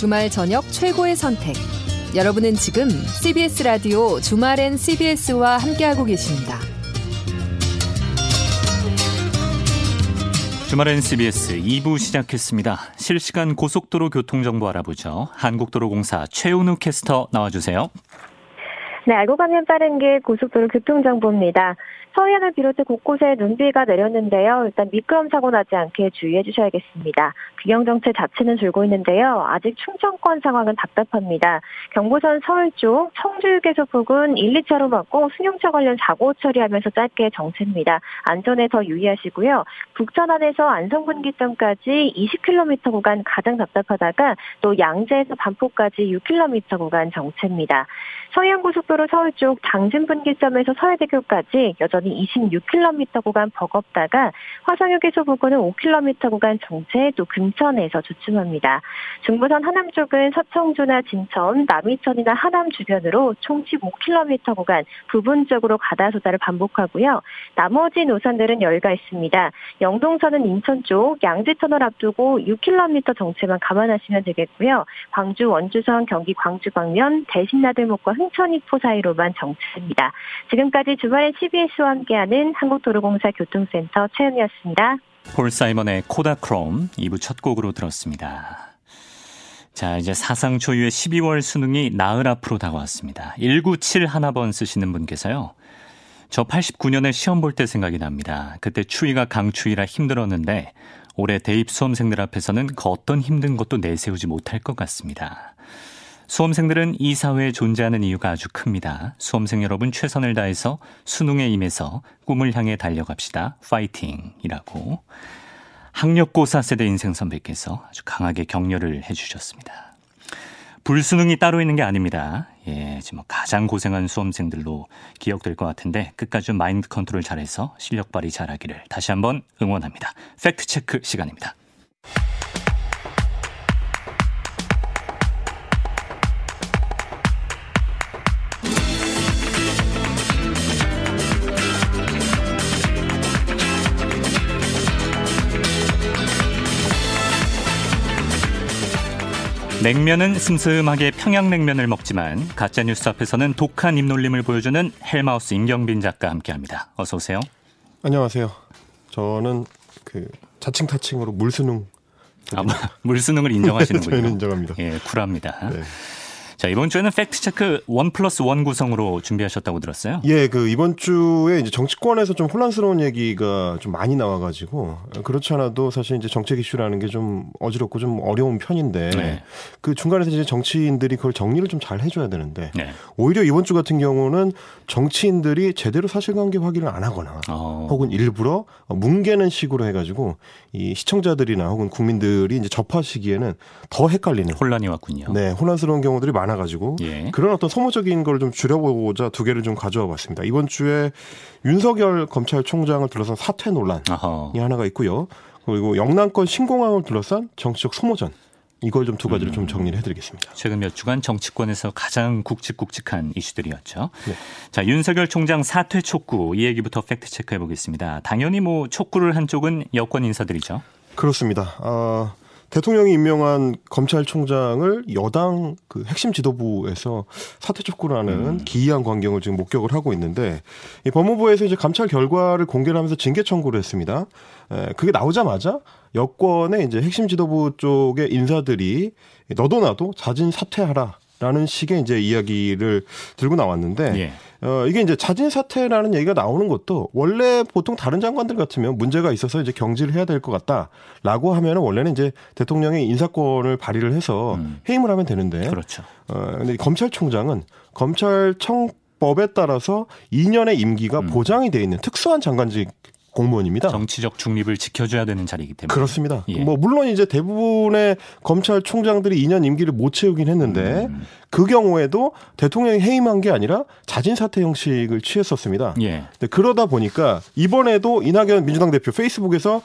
주말 저녁 최고의 선택. 여러분은 지금 CBS 라디오 주말엔 CBS와 함께하고 계십니다. 주말엔 CBS 2부 시작했습니다. 실시간 고속도로 교통정보 알아보죠. 한국도로공사 최은우 캐스터 나와주세요. 네, 알고 가면 빠른 길 고속도로 교통정보입니다. 서해안을 비롯해 곳곳에 눈비가 내렸는데요. 일단 미끄럼 사고 나지 않게 주의해 주셔야겠습니다. 비경정체 자체는 줄고 있는데요. 아직 충청권 상황은 답답합니다. 경부선 서울 쪽 청주휴게소 부근 1, 2차로 막고 승용차 관련 사고 처리하면서 짧게 정체입니다. 안전에 더 유의하시고요. 북천안에서 안성분기점까지 20km 구간 가장 답답하다가 또 양재에서 반포까지 6km 구간 정체입니다. 서해안고속도로 서울 쪽 당진분기점에서 서해대교까지 여전히 26km 구간 버겁다가 화성휴게소 부근은 5km 구간 정체 또 금천에서 주춤합니다. 중부선 하남 쪽은 서청주나 진천, 남이천이나 하남 주변으로 총 15km 구간 부분적으로 가다 소다를 반복하고요. 나머지 노선들은 열가 있습니다. 영동선은 인천 쪽 양지터널 앞두고 6km 정체만 감안하시면 되겠고요. 광주 원주선 경기 광주 방면 대신나들목과 흥천이포 사이로만 정체입니다. 지금까지 주말에 CBS와 함께하는 한국도로공사 교통센터 최은이었습니다. 폴 사이먼의 코다크롬 2부 첫 곡으로 들었습니다. 자, 이제 사상 초유의 12월 수능이 나흘 앞으로 다가왔습니다. 197 하나번 쓰시는 분께서요. 저 89년에 시험 볼 때 생각이 납니다. 그때 추위가 강추위라 힘들었는데 올해 대입 수험생들 앞에서는 그 어떤 힘든 것도 내세우지 못할 것 같습니다. 수험생들은 이 사회에 존재하는 이유가 아주 큽니다. 수험생 여러분 최선을 다해서 수능에 임해서 꿈을 향해 달려갑시다. 파이팅이라고 학력고사 세대 인생 선배께서 아주 강하게 격려를 해주셨습니다. 불수능이 따로 있는 게 아닙니다. 예, 지금 뭐 가장 고생한 수험생들로 기억될 것 같은데 끝까지 좀 마인드 컨트롤 잘해서 실력 발휘 잘하기를 다시 한번 응원합니다. 팩트 체크 시간입니다. 냉면은 슴슴하게 평양냉면을 먹지만 가짜 뉴스 앞에서는 독한 입놀림을 보여주는 헬마우스 임경빈 작가 함께합니다. 어서 오세요. 안녕하세요. 저는 그 자칭 타칭으로 물수능 아, 물수능을 인정하시는군요. 저희는 인정합니다. 예, 쿨합니다. 네. 자, 이번 주에는 팩트체크 one plus one 구성으로 준비하셨다고 들었어요? 예, 그 이번 주에 이제 정치권에서 좀 혼란스러운 얘기가 좀 많이 나와가지고 그렇지 않아도 사실 이제 정책 이슈라는 게 좀 어지럽고 좀 어려운 편인데 네. 그 중간에서 이제 정치인들이 그걸 정리를 좀 잘 해줘야 되는데 네. 오히려 이번 주 같은 경우는 정치인들이 제대로 사실관계 확인을 안 하거나 어. 혹은 일부러 뭉개는 식으로 해가지고 이 시청자들이나 혹은 국민들이 이제 접하시기에는 더 헷갈리는 혼란이 왔군요. 네, 혼란스러운 경우들이 많. 많아가지고 예. 그런 어떤 소모적인 걸 좀 줄여보고자 두 개를 좀 가져와 봤습니다. 이번 주에 윤석열 검찰총장을 둘러싼 사퇴 논란이 아하. 하나가 있고요. 그리고 영남권 신공항을 둘러싼 정치적 소모전. 이걸 좀 두 가지를 음. 좀 정리를 해드리겠습니다. 최근 몇 주간 정치권에서 가장 굵직굵직한 이슈들이었죠. 네. 자 윤석열 총장 사퇴 촉구 이 얘기부터 팩트 체크해 보겠습니다. 당연히 뭐 촉구를 한 쪽은 여권 인사들이죠. 그렇습니다. 어, 대통령이 임명한 검찰총장을 여당 그 핵심 지도부에서 사퇴 촉구를 하는 음. 기이한 광경을 지금 목격을 하고 있는데 이 법무부에서 이제 감찰 결과를 공개를 하면서 징계 청구를 했습니다. 에, 그게 나오자마자 여권의 이제 핵심 지도부 쪽의 인사들이 너도 나도 자진 사퇴하라. 라는 식의 이제 이야기를 들고 나왔는데 예. 어 이게 이제 자진 사퇴라는 얘기가 나오는 것도 원래 보통 다른 장관들 같으면 문제가 있어서 이제 경질을 해야 될 것 같다라고 하면은 원래는 이제 대통령이 인사권을 발휘를 해서 음. 해임을 하면 되는데 그렇죠. 어 근데 검찰총장은 검찰청 법에 따라서 2년의 임기가 음. 보장이 돼 있는 특수한 장관직 공무원입니다. 정치적 중립을 지켜줘야 되는 자리이기 때문에 그렇습니다. 예. 뭐 물론 이제 대부분의 검찰총장들이 2년 임기를 못 채우긴 했는데 음. 그 경우에도 대통령이 해임한 게 아니라 자진 사퇴 형식을 취했었습니다. 예. 그러다 보니까 이번에도 이낙연 민주당 대표 페이스북에서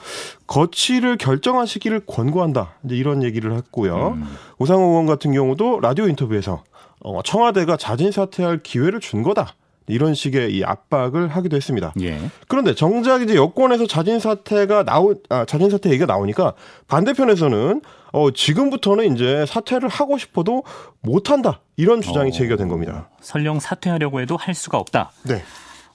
거취를 결정하시기를 권고한다. 이제 이런 얘기를 했고요. 음. 우상호 의원 같은 경우도 라디오 인터뷰에서 어, 청와대가 자진 사퇴할 기회를 준 거다. 이런 식의 이 압박을 하기도 했습니다. 예. 그런데 정작 이제 여권에서 자진 사퇴가 나오 아, 자진 사퇴 얘기가 나오니까 반대편에서는 어 지금부터는 이제 사퇴를 하고 싶어도 못 한다. 이런 주장이 어, 제기가 된 겁니다. 설령 사퇴하려고 해도 할 수가 없다. 네.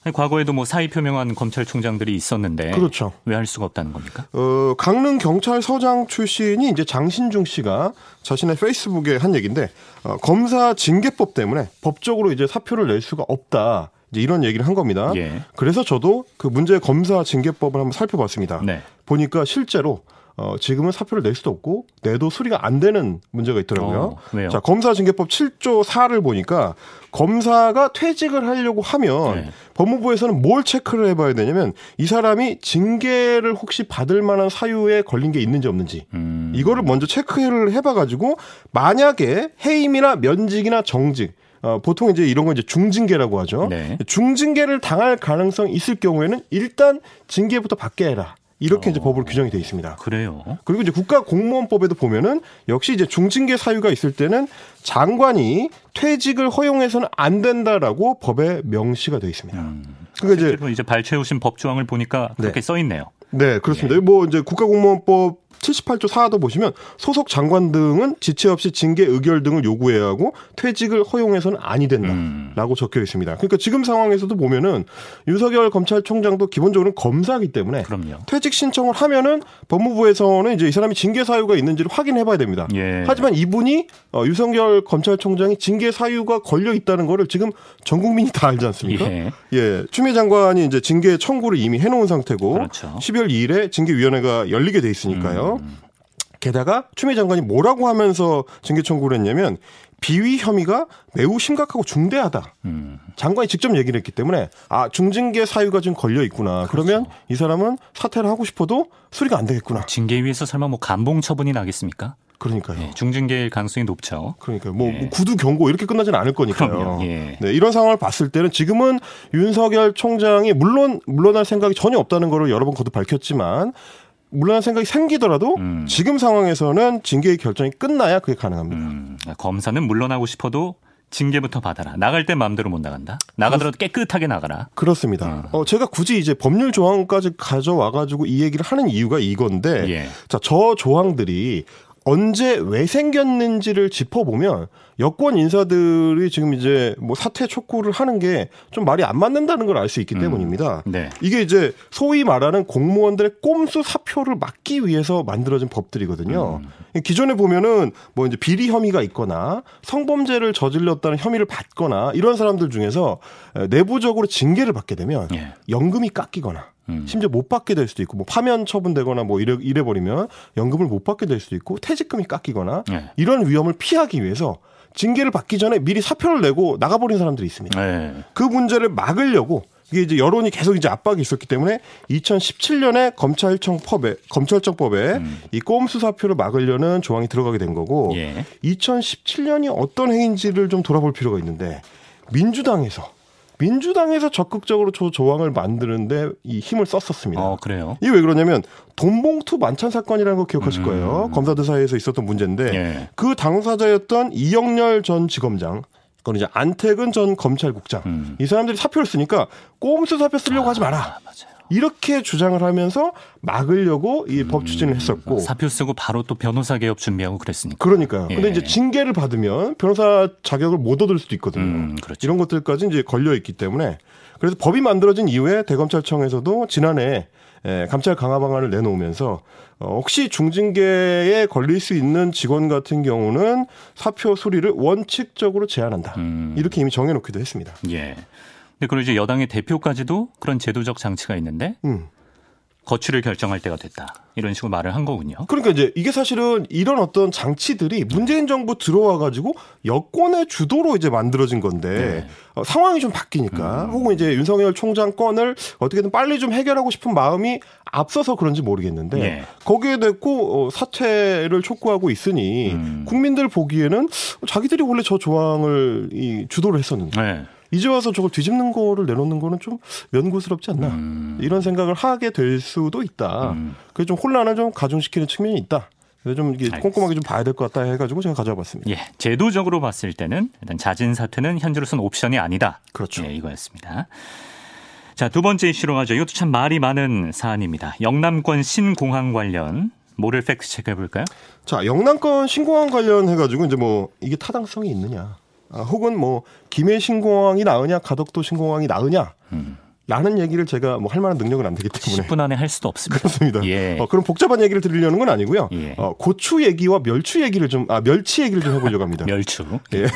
아니, 과거에도 뭐 사의 표명한 검찰총장들이 있었는데 그렇죠. 왜 할 수가 없다는 겁니까? 어, 강릉 경찰서장 출신이 이제 장신중 씨가 자신의 페이스북에 한 얘기인데 어, 검사 징계법 때문에 법적으로 이제 사표를 낼 수가 없다. 이제 이런 얘기를 한 겁니다. 예. 그래서 저도 그 문제 검사 징계법을 한번 살펴봤습니다. 네. 보니까 실제로 어, 지금은 사표를 낼 수도 없고 내도 수리가 안 되는 문제가 있더라고요. 어? 자, 검사 징계법 7조 4를 보니까 검사가 퇴직을 하려고 하면 네. 법무부에서는 뭘 체크를 해봐야 되냐면 이 사람이 징계를 혹시 받을 만한 사유에 걸린 게 있는지 없는지 음. 이거를 먼저 체크를 해봐가지고 만약에 해임이나 면직이나 정직 어, 보통 이제 이런 건 이제 중징계라고 하죠. 네. 중징계를 당할 가능성이 있을 경우에는 일단 징계부터 받게 해라. 이렇게 어. 이제 법으로 규정이 되어 있습니다. 그래요. 그리고 이제 국가공무원법에도 보면은 역시 이제 중징계 사유가 있을 때는 장관이 퇴직을 허용해서는 안 된다라고 법에 명시가 되어 있습니다. 그러니까 이제 이제 발췌해오신 법조항을 보니까 그렇게 네. 써 있네요. 네, 그렇습니다. 뭐 이제 국가공무원법 78조 4도 보시면 소속 장관 등은 지체 없이 징계 의결 등을 요구해야 하고 퇴직을 허용해서는 아니 된다라고 음. 적혀 있습니다. 그러니까 지금 상황에서도 보면은 윤석열 검찰총장도 기본적으로 검사이기 때문에 그럼요. 퇴직 신청을 하면은 법무부에서는 이제 이 사람이 징계 사유가 있는지를 확인해 봐야 됩니다. 예. 하지만 이분이 어, 윤석열 검찰총장이 징계 사유가 걸려 있다는 거를 지금 전 국민이 다 알지 않습니까? 예. 예, 추미애 장관이 이제 징계 청구를 이미 해 놓은 상태고 그렇죠. 12월 2일에 징계위원회가 열리게 돼 있으니까요. 음. 게다가 추미애 장관이 뭐라고 하면서 징계 청구를 했냐면 비위 혐의가 매우 심각하고 중대하다. 음. 장관이 직접 얘기를 했기 때문에 아 중징계 사유가 지금 걸려 있구나. 그러면 그렇죠. 이 사람은 사퇴를 하고 싶어도 수리가 안 되겠구나. 징계위에서 설마 뭐 감봉 처분이 나겠습니까? 그러니까요. 예, 중징계일 가능성이 높죠. 그러니까 뭐, 예. 뭐 구두 경고 이렇게 끝나지는 않을 거니까요. 예. 네, 이런 상황을 봤을 때는 지금은 윤석열 총장이 물론 물러날 생각이 전혀 없다는 거를 여러 번 거듭 밝혔지만 물러날 생각이 생기더라도 음. 지금 상황에서는 징계의 결정이 끝나야 그게 가능합니다. 음, 검사는 물러나고 싶어도 징계부터 받아라. 나갈 때 마음대로 못 나간다. 나가더라도 깨끗하게 나가라. 그렇습니다. 어, 제가 굳이 이제 법률 조항까지 가져와 가지고 이 얘기를 하는 이유가 이건데, 예. 자, 저 조항들이 언제 왜 생겼는지를 짚어보면 여권 인사들이 지금 이제 뭐 사퇴 촉구를 하는 게 좀 말이 안 맞는다는 걸 알 수 있기 때문입니다. 네. 이게 이제 소위 말하는 공무원들의 꼼수 사표를 막기 위해서 만들어진 법들이거든요. 기존에 보면은 뭐 이제 비리 혐의가 있거나 성범죄를 저질렀다는 혐의를 받거나 이런 사람들 중에서 내부적으로 징계를 받게 되면 예. 연금이 깎이거나 음. 심지어 못 받게 될 수도 있고 뭐 파면 처분되거나 뭐 이래, 이래 버리면 연금을 못 받게 될 수도 있고 퇴직금이 깎이거나 예. 이런 위험을 피하기 위해서 징계를 받기 전에 미리 사표를 내고 나가버린 사람들이 있습니다. 예. 그 문제를 막으려고 이게 이제 여론이 계속 이제 압박이 있었기 때문에 2017년에 검찰청법에 검찰청법에 음. 이 꼼수 사표를 막으려는 조항이 들어가게 된 거고 예. 2017년이 어떤 해인지를 좀 돌아볼 필요가 있는데 민주당에서 민주당에서 적극적으로 저 조항을 만드는데 이 힘을 썼었습니다. 어, 그래요. 이게 왜 그러냐면 돈봉투 만찬 사건이라는 거 기억하실 음. 거예요. 검사들 사이에서 있었던 문제인데 예. 그 당사자였던 이영렬 전 지검장, 그건 이제 안태근 전 검찰국장 음. 이 사람들이 사표를 쓰니까 꼼수 사표 쓰려고 하지 마라. 아, 맞아요. 이렇게 주장을 하면서 막으려고 이법 음. 추진을 했었고 사표 쓰고 바로 또 변호사 개업 준비하고 그랬으니까. 그러니까요. 근데 예. 이제 징계를 받으면 변호사 자격을 못 얻을 수도 있거든요. 음, 그렇죠. 이런 것들까지 이제 걸려 있기 때문에 그래서 법이 만들어진 이후에 대검찰청에서도 지난해 예, 감찰 강화 방안을 내놓으면서 어, 혹시 중징계에 걸릴 수 있는 직원 같은 경우는 사표 수리를 원칙적으로 제한한다. 음. 이렇게 이미 정해놓기도 했습니다. 예. 근데 그리고 이제 여당의 대표까지도 그런 제도적 장치가 있는데 음. 거취를 결정할 때가 됐다. 이런 식으로 말을 한 거군요. 그러니까 이제 이게 사실은 이런 어떤 장치들이 문재인 정부 들어와 가지고 여권의 주도로 이제 만들어진 건데 네. 어, 상황이 좀 바뀌니까 혹은 이제 윤석열 총장 건을 어떻게든 빨리 좀 해결하고 싶은 마음이 앞서서 그런지 모르겠는데 예. 거기에 대고 어, 사퇴를 촉구하고 있으니 음. 국민들 보기에는 자기들이 원래 저 조항을 이 주도를 했었는데 네. 이제 와서 저걸 뒤집는 거를 내놓는 거는 좀 면고스럽지 않나 음. 이런 생각을 하게 될 수도 있다. 음. 그게 좀 혼란을 좀 가중시키는 측면이 있다. 그래서 좀 이게 알겠습니다. 꼼꼼하게 좀 봐야 될 것 같다 해가지고 제가 가져와 봤습니다. 예, 제도적으로 봤을 때는 일단 자진 사퇴는 현재로서는 옵션이 아니다. 그렇죠. 예, 이거였습니다. 자, 두 번째 이슈로 가죠. 이것도 참 말이 많은 사안입니다. 영남권 신공항 관련 뭐를 팩트 체크해 볼까요? 자, 영남권 신공항 관련해 가지고 이제 뭐 이게 타당성이 있느냐, 아, 혹은 뭐 김해 신공항이 나으냐, 가덕도 신공항이 나으냐, 음. 라는 얘기를 제가 뭐 할 만한 능력은 안 되기 때문에 10분 안에 할 수도 없습니다. 그렇습니다. 예. 어, 그런 복잡한 얘기를 드리려는 건 아니고요. 예. 어, 고추 얘기와 멸추 얘기를 좀, 아, 멸치 얘기를 좀 해보려고 합니다. 멸추, 예.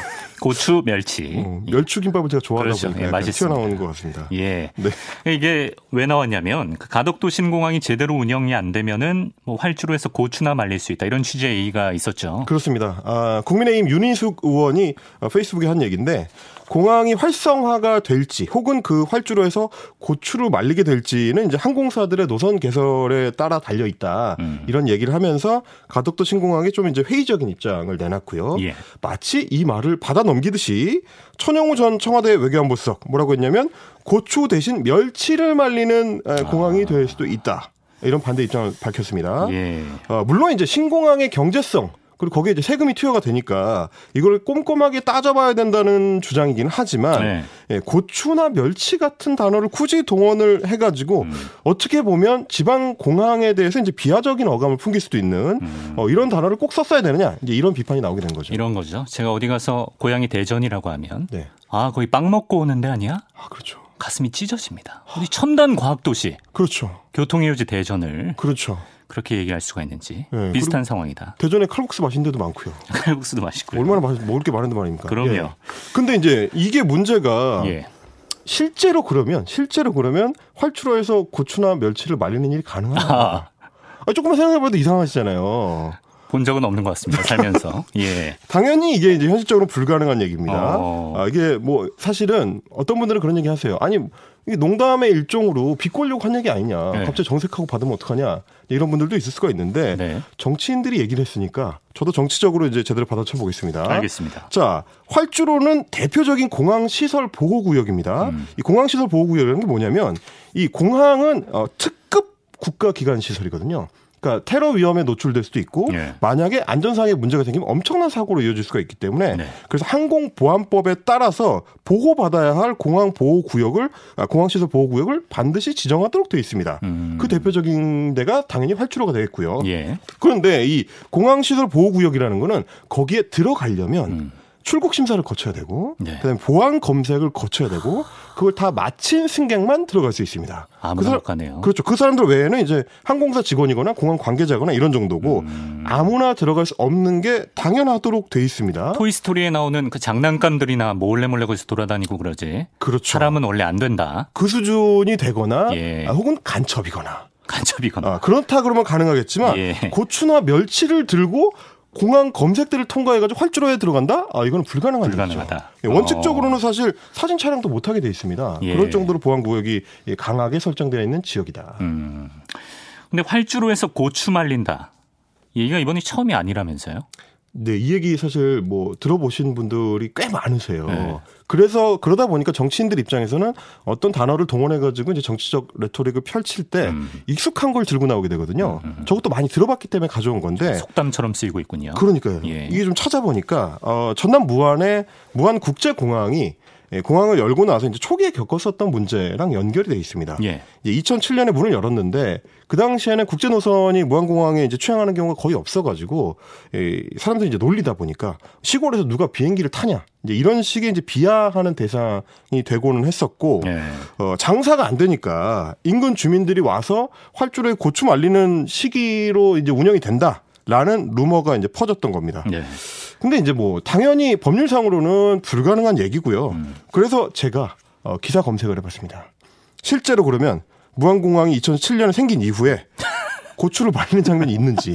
고추, 멸치. 어, 멸추 김밥을 제가 좋아하다 그렇죠. 보니까 예, 맛있습니다. 튀어나오는 것 같습니다. 예. 네. 이게 왜 나왔냐면 그 가덕도 신공항이 제대로 운영이 안 되면은 뭐 활주로 해서 고추나 말릴 수 있다 이런 취지의 얘기가 있었죠. 그렇습니다. 아, 국민의힘 윤인숙 의원이 어, 페이스북에 한 얘기인데 공항이 활성화가 될지 혹은 그 활주로 에서 고추를 말리게 될지는 이제 항공사들의 노선 개설에 따라 달려 있다. 음. 이런 얘기를 하면서 가덕도 신공항이 좀 이제 회의적인 입장을 내놨고요. 예. 마치 이 말을 받아 넘기듯이 천영우 전 청와대 외교안보 수석 뭐라고 했냐면 고추 대신 멸치를 말리는 에, 공항이 될 수도 있다. 이런 반대 입장을 밝혔습니다. 예. 어, 물론 이제 신공항의 경제성 그리고 거기에 이제 세금이 투여가 되니까 이걸 꼼꼼하게 따져봐야 된다는 주장이긴 하지만 네. 예, 고추나 멸치 같은 단어를 굳이 동원을 해가지고 음. 어떻게 보면 지방 공항에 대해서 이제 비하적인 어감을 풍길 수도 있는 어, 이런 단어를 꼭 썼어야 되느냐 이제 이런 비판이 나오게 된 거죠. 음. 이런 거죠. 제가 어디 가서 고향이 대전이라고 하면 네, 아 거기 빵 먹고 오는 데 아니야? 아 그렇죠, 가슴이 찢어집니다. 우리 첨단 과학 도시 그렇죠, 교통이유지 대전을 그렇죠. 그렇게 얘기할 수가 있는지 네, 비슷한 상황이다. 대전에 칼국수 맛있는 데도 많고요. 칼국수도 맛있고요. 얼마나 맛 먹을 게 많은데 말입니까? 그럼요. 예. 근데 이제 이게 문제가 예. 실제로 그러면 실제로 그러면 활주로에서 고추나 멸치를 말리는 일이 가능한가? 아, 아, 조금만 생각해봐도 이상하시잖아요. 본 적은 없는 것 같습니다. 살면서. 예. 당연히 이게 이제 현실적으로 불가능한 얘기입니다. 어. 아, 이게 뭐 사실은 어떤 분들은 그런 얘기 하세요. 아니 이게 농담의 일종으로 비꼬려고 한 얘기 아니냐. 네. 갑자기 정색하고 받으면 어떡하냐. 이런 분들도 있을 수가 있는데 네. 정치인들이 얘기를 했으니까 저도 정치적으로 이제 제대로 받아쳐 보겠습니다. 알겠습니다. 자, 활주로는 대표적인 공항 시설 보호 구역입니다. 음. 이 공항 시설 보호 구역이라는 게 뭐냐면 이 공항은 어, 특급 국가 기관 시설이거든요. 그러니까 테러 위험에 노출될 수도 있고 예. 만약에 안전상의 문제가 생기면 엄청난 사고로 이어질 수가 있기 때문에 네. 그래서 항공보안법에 따라서 보호받아야 할 공항 보호 구역을 아, 공항 시설 보호 구역을 반드시 지정하도록 되어 있습니다. 음. 그 대표적인 데가 당연히 활주로가 되겠고요. 예. 그런데 이 공항 시설 보호 구역이라는 거는 거기에 들어가려면 음. 출국 심사를 거쳐야 되고 네. 그다음에 보안 검색을 거쳐야 되고 그걸 다 마친 승객만 들어갈 수 있습니다. 아무나 그 사람- 못 가네요. 그렇죠. 그 사람들 외에는 이제 항공사 직원이거나 공항 관계자거나 이런 정도고 음. 아무나 들어갈 수 없는 게 당연하도록 돼 있습니다. 토이 스토리에 나오는 그 장난감들이나 몰래 몰래 거기서 돌아다니고 그러지. 그렇죠. 사람은 원래 안 된다. 그 수준이 되거나 예. 아, 혹은 간첩이거나 간첩이거나. 아, 그렇다 그러면 가능하겠지만 예. 고추나 멸치를 들고 공항 검색대를 통과해가지고 활주로에 들어간다? 아 이거는 불가능한 불가능하다. 일이죠. 예, 원칙적으로는 사실 사진 촬영도 못 하게 돼 있습니다. 예. 그럴 정도로 보안 구역이 예, 강하게 설정되어 있는 지역이다. 음. 근데 활주로에서 고추 말린다. 얘기가 이번이 처음이 아니라면서요? 네, 이 얘기 사실 뭐 들어보신 분들이 꽤 많으세요. 네. 그래서 그러다 보니까 정치인들 입장에서는 어떤 단어를 동원해가지고 이제 정치적 레토릭을 펼칠 때 음. 익숙한 걸 들고 나오게 되거든요. 저것도 많이 들어봤기 때문에 가져온 건데 속담처럼 쓰이고 있군요. 그러니까요. 예. 이게 좀 찾아보니까 어, 전남 무안의 무안 국제공항이 예, 공항을 열고 나서 이제 초기에 겪었었던 문제랑 연결이 돼 있습니다. 예. 이제 2007년에 문을 열었는데 그 당시에는 국제 노선이 무안공항에 이제 취항하는 경우가 거의 없어가지고 예, 사람들이 이제 놀리다 보니까 시골에서 누가 비행기를 타냐 이제 이런 식의 이제 비하하는 대상이 되고는 했었고 예. 어, 장사가 안 되니까 인근 주민들이 와서 활주로에 고추 말리는 시기로 이제 운영이 된다라는 루머가 이제 퍼졌던 겁니다. 예. 근데 이제 뭐 당연히 법률상으로는 불가능한 얘기고요. 음. 그래서 제가 어, 기사 검색을 해봤습니다. 실제로 그러면 무안공항이 2007년에 생긴 이후에 고추를 말리는 장면이 있는지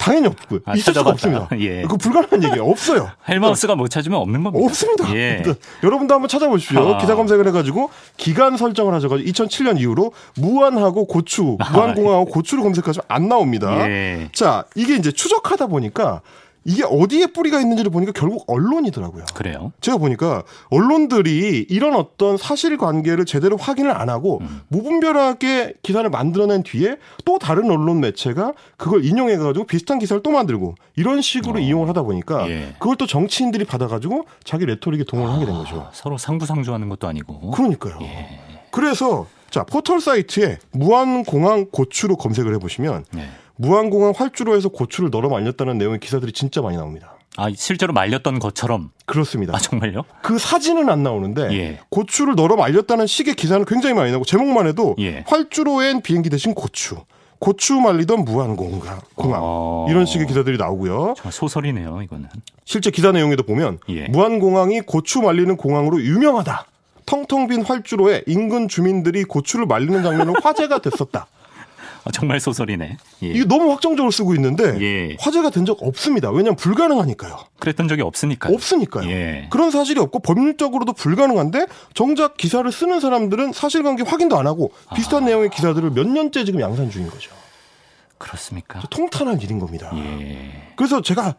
당연히 없고요. 아, 있을 수가 찾아봤다. 없습니다. 예. 그 불가능한 얘기예요. 없어요. 헬마우스가 못 찾으면 없는 겁니다. 없습니다. 예. 그러니까 여러분도 한번 찾아보십시오. 아. 기사 검색을 해가지고 기간 설정을 하셔가지고 2007년 이후로 무안하고 고추, 무안공항하고 고추를 검색하시면 안 나옵니다. 아. 예. 자, 이게 이제 추적하다 보니까 이게 어디에 뿌리가 있는지를 보니까 결국 언론이더라고요. 그래요? 제가 보니까 언론들이 이런 어떤 사실관계를 제대로 확인을 안 하고 음. 무분별하게 기사를 만들어낸 뒤에 또 다른 언론 매체가 그걸 인용해가지고 비슷한 기사를 또 만들고 이런 식으로 어. 이용을 하다 보니까 예. 그걸 또 정치인들이 받아가지고 자기 레토릭에 동원을 하게 된 거죠. 아, 서로 상부상조하는 것도 아니고. 그러니까요. 예. 그래서 자 포털 사이트에 무한공항 고추로 검색을 해보시면 네. 무한공항 활주로 해서 고추를 널어 말렸다는 내용의 기사들이 진짜 많이 나옵니다. 아 실제로 말렸던 것처럼. 그렇습니다. 아 정말요? 그 사진은 안 나오는데 예. 고추를 널어 말렸다는 식의 기사는 굉장히 많이 나오고 제목만 해도 예. 활주로엔 비행기 대신 고추, 고추 말리던 무한공항, 공항 어. 이런 식의 기사들이 나오고요. 소설이네요 이거는. 실제 기사 내용에도 보면 예. 무한공항이 고추 말리는 공항으로 유명하다. 텅텅 빈 활주로에 인근 주민들이 고추를 말리는 장면은 화제가 됐었다. 아, 정말 소설이네. 예. 이게 너무 확정적으로 쓰고 있는데 예. 화제가 된 적 없습니다. 왜냐하면 불가능하니까요. 그랬던 적이 없으니까. 없으니까요. 예. 그런 사실이 없고 법률적으로도 불가능한데 정작 기사를 쓰는 사람들은 사실관계 확인도 안 하고 비슷한 아. 내용의 기사들을 몇 년째 지금 양산 중인 거죠. 그렇습니까? 통탄한 일인 겁니다. 예. 그래서 제가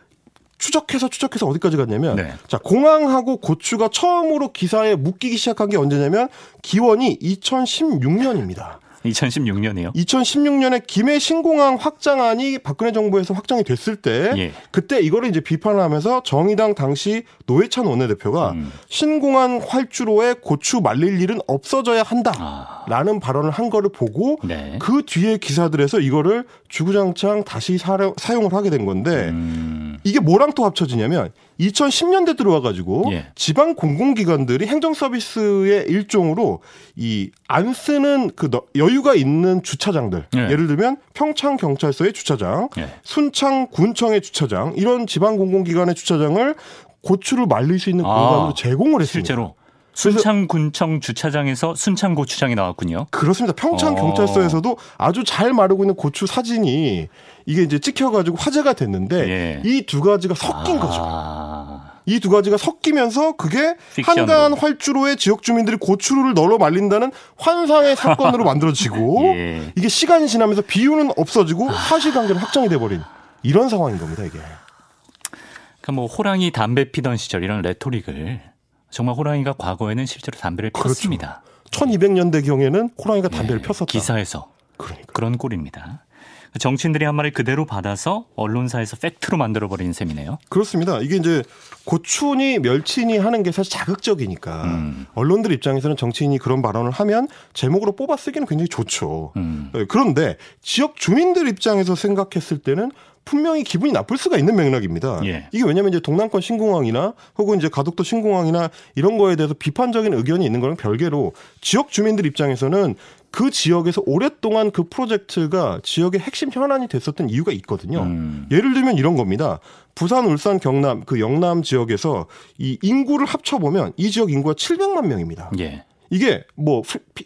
추적해서 추적해서 어디까지 갔냐면 네. 자 공항하고 고추가 처음으로 기사에 묶이기 시작한 게 언제냐면 기원이 2016년입니다. 2016년이요. 2016년에 김해 신공항 확장안이 박근혜 정부에서 확정이 됐을 때 예. 그때 이거를 이제 비판을 하면서 정의당 당시 노회찬 원내대표가 음. 신공항 활주로에 고추 말릴 일은 없어져야 아. 한다라는 발언을 한 거를 보고 네. 그 뒤에 기사들에서 이거를 주구장창 다시 사용, 사용을 하게 된 건데 음. 이게 뭐랑 또 합쳐지냐면 2010년대 들어와가지고 예. 지방 공공기관들이 행정 서비스의 일종으로 이 안 쓰는 그 너- 여유가 있는 주차장들 예. 예를 들면 평창 경찰서의 주차장, 예. 순창 군청의 주차장 이런 지방 공공기관의 주차장을 고추를 말릴 수 있는 아, 공간으로 제공을 했습니다. 실제로 순창군청 주차장에서 순창 고추장이 나왔군요. 그렇습니다. 평창 어. 경찰서에서도 아주 잘 마르고 있는 고추 사진이 이게 이제 찍혀가지고 화제가 됐는데 예. 이두 가지가 섞인 거죠. 아. 이두 가지가 섞이면서 그게 픽션으로. 한간 활주로에 지역 주민들이 고추를 널어 말린다는 환상의 사건으로 만들어지고 예. 이게 시간이 지나면서 비유는 없어지고 사실관계는 확정이 돼버린 이런 상황인 겁니다 이게. 그러니까 뭐 호랑이 담배 피던 시절 이런 레토릭을 정말 호랑이가 과거에는 실제로 담배를 그렇죠. 폈습니다. 1200년대 경에는 호랑이가 담배를 예, 폈었다. 기사에서 그러니까. 그런 꼴입니다. 정치인들이 한 말을 그대로 받아서 언론사에서 팩트로 만들어버린 셈이네요. 그렇습니다. 이게 이제 고추니 멸치니 하는 게 사실 자극적이니까 음. 언론들 입장에서는 정치인이 그런 발언을 하면 제목으로 뽑아 쓰기는 굉장히 좋죠. 음. 예, 그런데 지역 주민들 입장에서 생각했을 때는 분명히 기분이 나쁠 수가 있는 맥락입니다. 예. 이게 왜냐하면 이제 동남권 신공항이나 혹은 이제 가덕도 신공항이나 이런 거에 대해서 비판적인 의견이 있는 거랑 별개로 지역 주민들 입장에서는 그 지역에서 오랫동안 그 프로젝트가 지역의 핵심 현안이 됐었던 이유가 있거든요. 음. 예를 들면 이런 겁니다. 부산, 울산, 경남, 그 영남 지역에서 이 인구를 합쳐 보면 이 지역 인구가 700만 명입니다. 예. 이게 뭐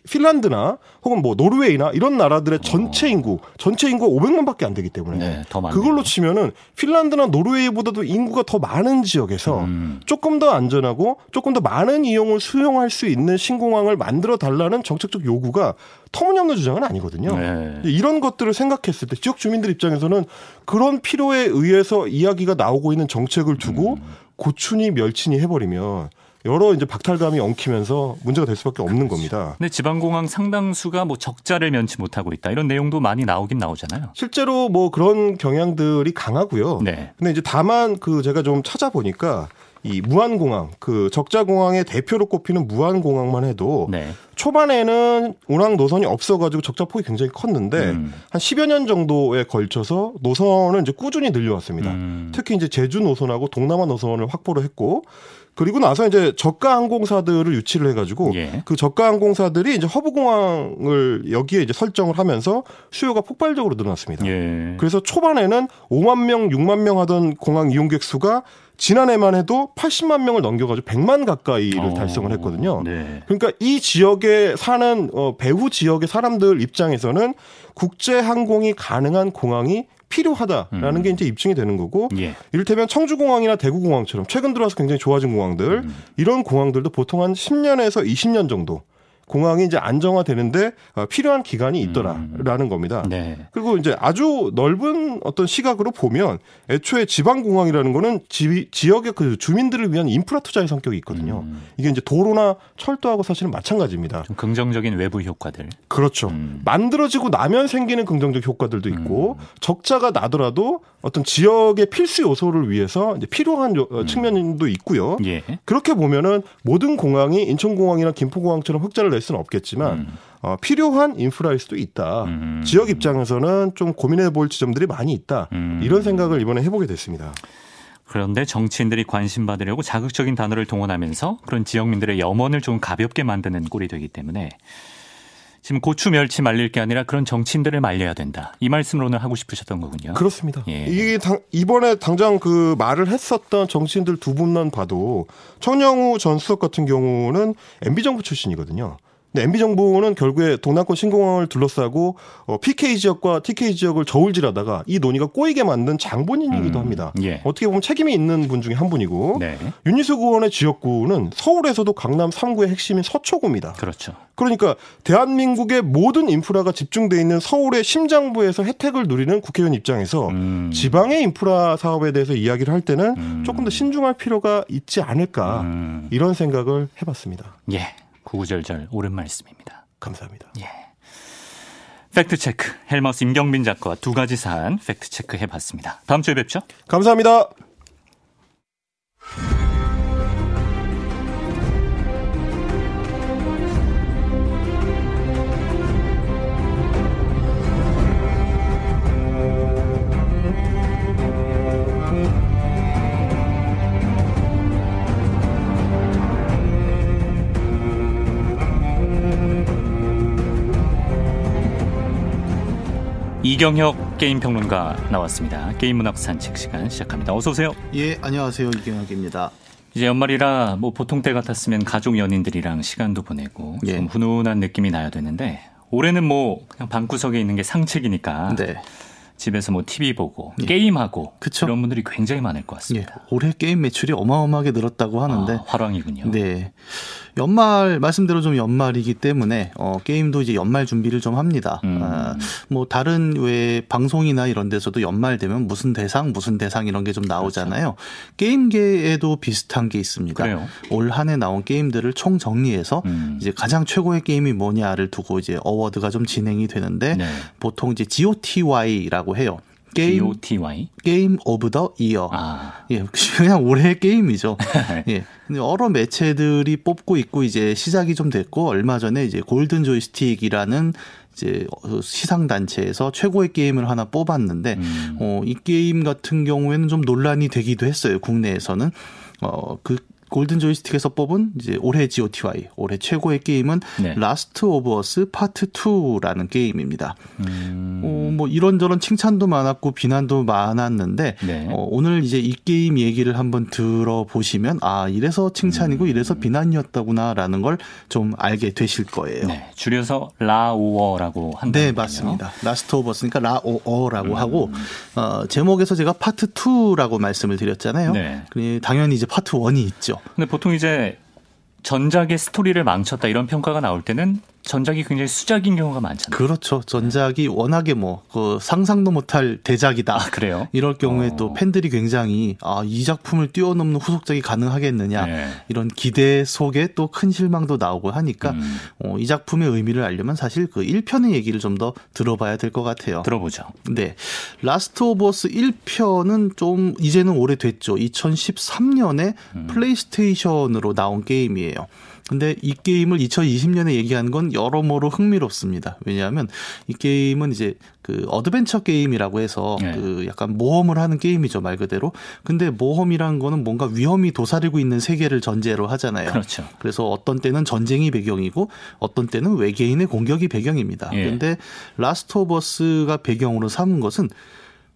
핀란드나 혹은 뭐 노르웨이나 이런 나라들의 전체 인구, 전체 인구가 500만밖에 안 되기 때문에 네, 더. 그걸로 치면은 핀란드나 노르웨이보다도 인구가 더 많은 지역에서 음. 조금 더 안전하고 조금 더 많은 이용을 수용할 수 있는 신공항을 만들어 달라는 정책적 요구가 터무니없는 주장은 아니거든요. 네. 이런 것들을 생각했을 때 지역 주민들 입장에서는 그런 필요에 의해서 이야기가 나오고 있는 정책을 두고 음. 고추니 멸치니 해버리면 여러 이제 박탈감이 엉키면서 문제가 될 수밖에 없는 겁니다. 근데 지방공항 상당수가 뭐 적자를 면치 못하고 있다 이런 내용도 많이 나오긴 나오잖아요. 실제로 뭐 그런 경향들이 강하고요. 네. 근데 이제 다만 그 제가 좀 찾아보니까 이 무한공항 그 적자공항의 대표로 꼽히는 무한공항만 해도 네. 초반에는 운항 노선이 없어가지고 적자 폭이 굉장히 컸는데 음. 한 10여 년 정도에 걸쳐서 노선을 이제 꾸준히 늘려왔습니다. 음. 특히 이제 제주 노선하고 동남아 노선을 확보를 했고 그리고 나서 이제 저가 항공사들을 유치를 해가지고 예. 그 저가 항공사들이 이제 허브 공항을 여기에 이제 설정을 하면서 수요가 폭발적으로 늘어났습니다. 예. 그래서 초반에는 5만 명, 6만 명 하던 공항 이용객 수가 지난해만 해도 80만 명을 넘겨가지고 100만 가까이를 어, 달성을 했거든요. 네. 그러니까 이 지역에 사는 어, 배후 지역의 사람들 입장에서는 국제 항공이 가능한 공항이 필요하다라는 음. 게 이제 입증이 되는 거고 예. 이를테면 청주공항이나 대구공항처럼 최근 들어와서 굉장히 좋아진 공항들 음. 이런 공항들도 보통 한 10년에서 20년 정도 공항이 이제 안정화되는데 어, 필요한 기간이 있더라라는 겁니다. 네. 그리고 이제 아주 넓은 어떤 시각으로 보면 애초에 지방 공항이라는 거는 지, 지역의 그 주민들을 위한 인프라 투자의 성격이 있거든요. 음. 이게 이제 도로나 철도하고 사실은 마찬가지입니다. 좀 긍정적인 외부 효과들. 그렇죠. 음. 만들어지고 나면 생기는 긍정적 효과들도 있고 적자가 나더라도 어떤 지역의 필수 요소를 위해서 이제 필요한 요- 어, 측면도 있고요. 예. 그렇게 보면은 모든 공항이 인천공항이나 김포공항처럼 흑자를 낼 수는 없겠지만 음. 어, 필요한 인프라일 수도 있다. 음. 지역 입장에서는 좀 고민해 볼 지점들이 많이 있다. 음. 이런 생각을 이번에 해보게 됐습니다. 그런데 정치인들이 관심 받으려고 자극적인 단어를 동원하면서 그런 지역민들의 염원을 좀 가볍게 만드는 꼴이 되기 때문에 지금 고추 멸치 말릴 게 아니라 그런 정치인들을 말려야 된다. 이 말씀을 오늘 하고 싶으셨던 거군요. 그렇습니다. 예. 이게 당- 이번에 당장 그 말을 했었던 정치인들 두 분만 봐도 청영우 전 수석 같은 경우는 MB 정부 출신이거든요. 근데 MB 정부는 결국에 동남권 신공항을 둘러싸고 어, PK 지역과 TK 지역을 저울질하다가 이 논의가 꼬이게 만든 장본인이기도 음, 합니다. 예. 어떻게 보면 책임이 있는 분 중에 한 분이고 네. 윤희숙 의원의 지역구는 서울에서도 강남 3구의 핵심인 서초구입니다. 그렇죠. 그러니까 대한민국의 모든 인프라가 집중돼 있는 서울의 심장부에서 혜택을 누리는 국회의원 입장에서 음. 지방의 인프라 사업에 대해서 이야기를 할 때는 음. 조금 더 신중할 필요가 있지 않을까 음. 이런 생각을 해봤습니다. 예. 구구절절 옳은 말씀입니다. 감사합니다. 예. 팩트 체크. 헬마우스 임경빈 작가와 두 가지 사안 팩트 체크 해봤습니다. 다음 주에 뵙죠. 감사합니다. 이경혁 게임 평론가 나왔습니다. 게임 문학 산책 시간 시작합니다. 어서 오세요. 예, 안녕하세요. 이경혁입니다. 이제 연말이라 뭐 보통 때 같았으면 가족 연인들이랑 시간도 보내고 예. 좀 훈훈한 느낌이 나야 되는데 올해는 뭐 그냥 방구석에 있는 게 상책이니까 네. 집에서 뭐 TV 보고 예. 게임하고 그쵸. 이런 분들이 굉장히 많을 것 예, 같습니다. 올해 게임 매출이 어마어마하게 늘었다고 하는데 아, 화랑이군요. 네. 연말 말씀대로 좀 연말이기 때문에 어 게임도 이제 연말 준비를 좀 합니다. 음. 아, 뭐 다른 왜 방송이나 이런 데서도 연말 되면 무슨 대상 무슨 대상 이런 게 좀 나오잖아요. 게임계에도 비슷한 게 있습니다. 그래요? 올 한해 나온 게임들을 총 정리해서 음. 이제 가장 최고의 게임이 뭐냐를 두고 이제 award가 좀 진행이 되는데 네. 보통 이제 GOTY라고 해요. 게임 GOTY. Game of the Year. 아. 예, 그냥 올해의 게임이죠. 예. 근데 여러 매체들이 뽑고 있고 이제 시작이 좀 됐고 얼마 전에 이제 Golden Joystick이라는 이제 시상 단체에서 최고의 게임을 하나 뽑았는데 음. 어, 이 게임 같은 경우에는 좀 논란이 되기도 했어요. 국내에서는 어, 그 Golden Joystick에서 뽑은 이제 올해 GOTY 올해 최고의 게임은 네. Last of Us Part 2라는 게임입니다. 음. 어, 뭐 이런저런 칭찬도 많았고 비난도 많았는데 네. 어, 오늘 이제 이 게임 얘기를 한번 들어보시면 아 이래서 칭찬이고 이래서 비난이었다구나라는 걸 좀 알게 되실 거예요. 네. 줄여서 라오어라고 한다. 네, 맞습니다. Last of Us니까 라오어라고 음. 하고 어, 제목에서 제가 파트 2라고 말씀을 드렸잖아요. 네. 그 당연히 이제 파트 1이 있죠. 근데 보통 이제 전작의 스토리를 망쳤다 이런 평가가 나올 때는 전작이 굉장히 수작인 경우가 많잖아요. 그렇죠. 전작이 워낙에 뭐 그 상상도 못할 대작이다. 아, 그래요? 이럴 경우에 어. 또 팬들이 굉장히 아, 이 작품을 뛰어넘는 후속작이 가능하겠느냐 네. 이런 기대 속에 또 큰 실망도 나오고 하니까 음. 어, 이 작품의 의미를 알려면 사실 그 1편의 얘기를 좀 더 들어봐야 될 것 같아요. 들어보죠. 네. Last of Us 1편은 좀 이제는 오래됐죠. 2013년에 음. PlayStation으로 나온 게임이에요. 근데 이 게임을 2020년에 얘기하는 건 여러모로 흥미롭습니다. 왜냐하면 이 게임은 이제 그 어드벤처 게임이라고 해서 네. 그 약간 모험을 하는 게임이죠 말 그대로. 근데 모험이라는 거는 뭔가 위험이 도사리고 있는 세계를 전제로 하잖아요. 그렇죠. 그래서 어떤 때는 전쟁이 배경이고 어떤 때는 외계인의 공격이 배경입니다. 예. 그런데 Last of Us가 배경으로 삼은 것은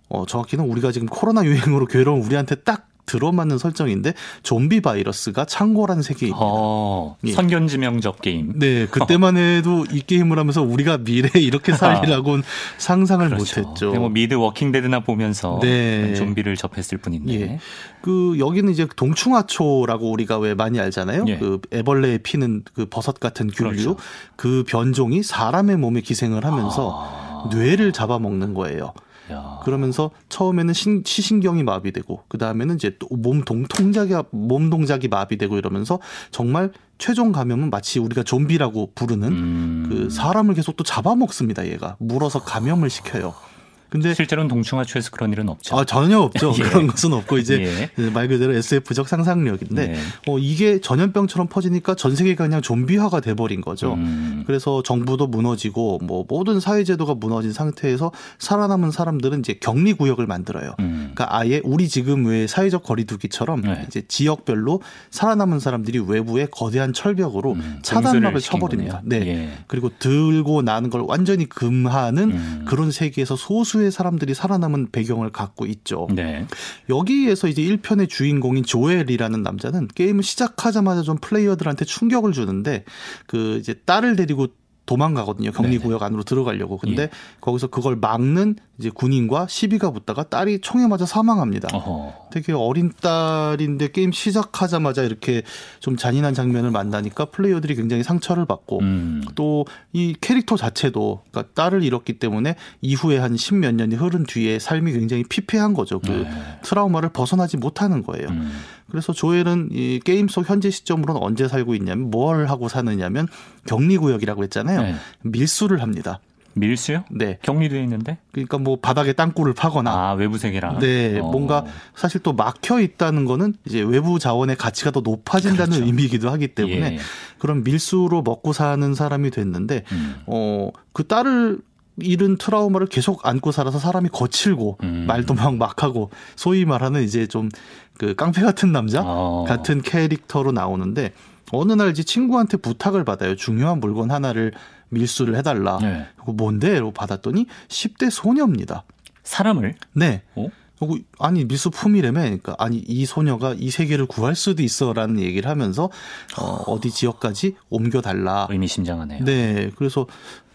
어, 정확히는 우리가 지금 코로나 유행으로 괴로운 우리한테 딱 들어맞는 설정인데 좀비 바이러스가 창궐한 세계입니다. 어, 예. 선견지명적 게임. 네, 그때만 해도 이 게임을 하면서 우리가 미래에 이렇게 살리라고는 상상을 그렇죠. 못했죠. 뭐 미드 Walking Dead나 보면서 네. 좀비를 접했을 뿐인데. 예. 그 여기는 이제 동충하초라고 우리가 왜 많이 알잖아요. 예. 그 애벌레에 피는 그 버섯 같은 균류 그렇죠. 그 변종이 사람의 몸에 기생을 하면서 아... 뇌를 잡아먹는 거예요. 야. 그러면서 처음에는 신, 시신경이 마비되고 그 다음에는 이제 또몸 동작이 몸 동작이 마비되고 이러면서 정말 최종 감염은 마치 우리가 좀비라고 부르는 음. 그 사람을 계속 또 잡아먹습니다. 얘가 물어서 감염을 시켜요. 근데 실제로는 동충하초에서 그런 일은 없죠. 아, 전혀 없죠. 예. 그런 것은 없고 이제 예. 말 그대로 SF적 상상력인데 예. 어, 이게 전염병처럼 퍼지니까 전 세계가 그냥 좀비화가 돼버린 거죠. 음. 그래서 정부도 무너지고 뭐 모든 사회제도가 무너진 상태에서 살아남은 사람들은 이제 격리 구역을 만들어요. 음. 그러니까 아예 우리 지금 왜 사회적 거리두기처럼 네. 이제 지역별로 살아남은 사람들이 외부에 거대한 철벽으로 음. 차단막을 쳐버립니다. 네. 예. 그리고 들고 나는 걸 완전히 금하는 음. 그런 세계에서 소수 다수의 사람들이 살아남은 배경을 갖고 있죠. 네. 여기에서 이제 1편의 주인공인 조엘이라는 남자는 게임을 시작하자마자 좀 플레이어들한테 충격을 주는데 그 이제 딸을 데리고 도망가거든요. 격리구역 안으로 들어가려고. 근데 예. 거기서 그걸 막는 이제 군인과 시비가 붙다가 딸이 총에 맞아 사망합니다. 어허. 되게 어린 딸인데 게임 시작하자마자 이렇게 좀 잔인한 장면을 만나니까 플레이어들이 굉장히 상처를 받고 음. 또이 캐릭터 자체도 그러니까 딸을 잃었기 때문에 이후에 한 십 몇 년이 흐른 뒤에 삶이 굉장히 피폐한 거죠. 그 네. 트라우마를 벗어나지 못하는 거예요. 음. 그래서 조엘은 이 게임 속 현재 시점으로는 언제 살고 있냐면 뭘 하고 사느냐면 격리 구역이라고 했잖아요. 네. 밀수를 합니다. 밀수요? 네. 격리되어 있는데? 그러니까 뭐 바닥에 땅굴을 파거나. 아, 외부 세계라. 네. 어. 뭔가 사실 또 막혀 있다는 거는 이제 외부 자원의 가치가 더 높아진다는 그렇죠. 의미이기도 하기 때문에 예. 그런 밀수로 먹고 사는 사람이 됐는데, 음. 어, 그 딸을 잃은 트라우마를 계속 안고 살아서 사람이 거칠고 음. 말도 막 막하고 소위 말하는 이제 좀 그 깡패 같은 남자 어. 같은 캐릭터로 나오는데 어느 날 이제 친구한테 부탁을 받아요. 중요한 물건 하나를 밀수를 해달라. 네. 뭔데?로 받았더니 10대 소녀입니다. 사람을? 네. 어? 아니 미수품이라며 그러니까 아니 이 소녀가 이 세계를 구할 수도 있어라는 얘기를 하면서 어, 어디 지역까지 옮겨 달라 의미심장하네요. 네, 그래서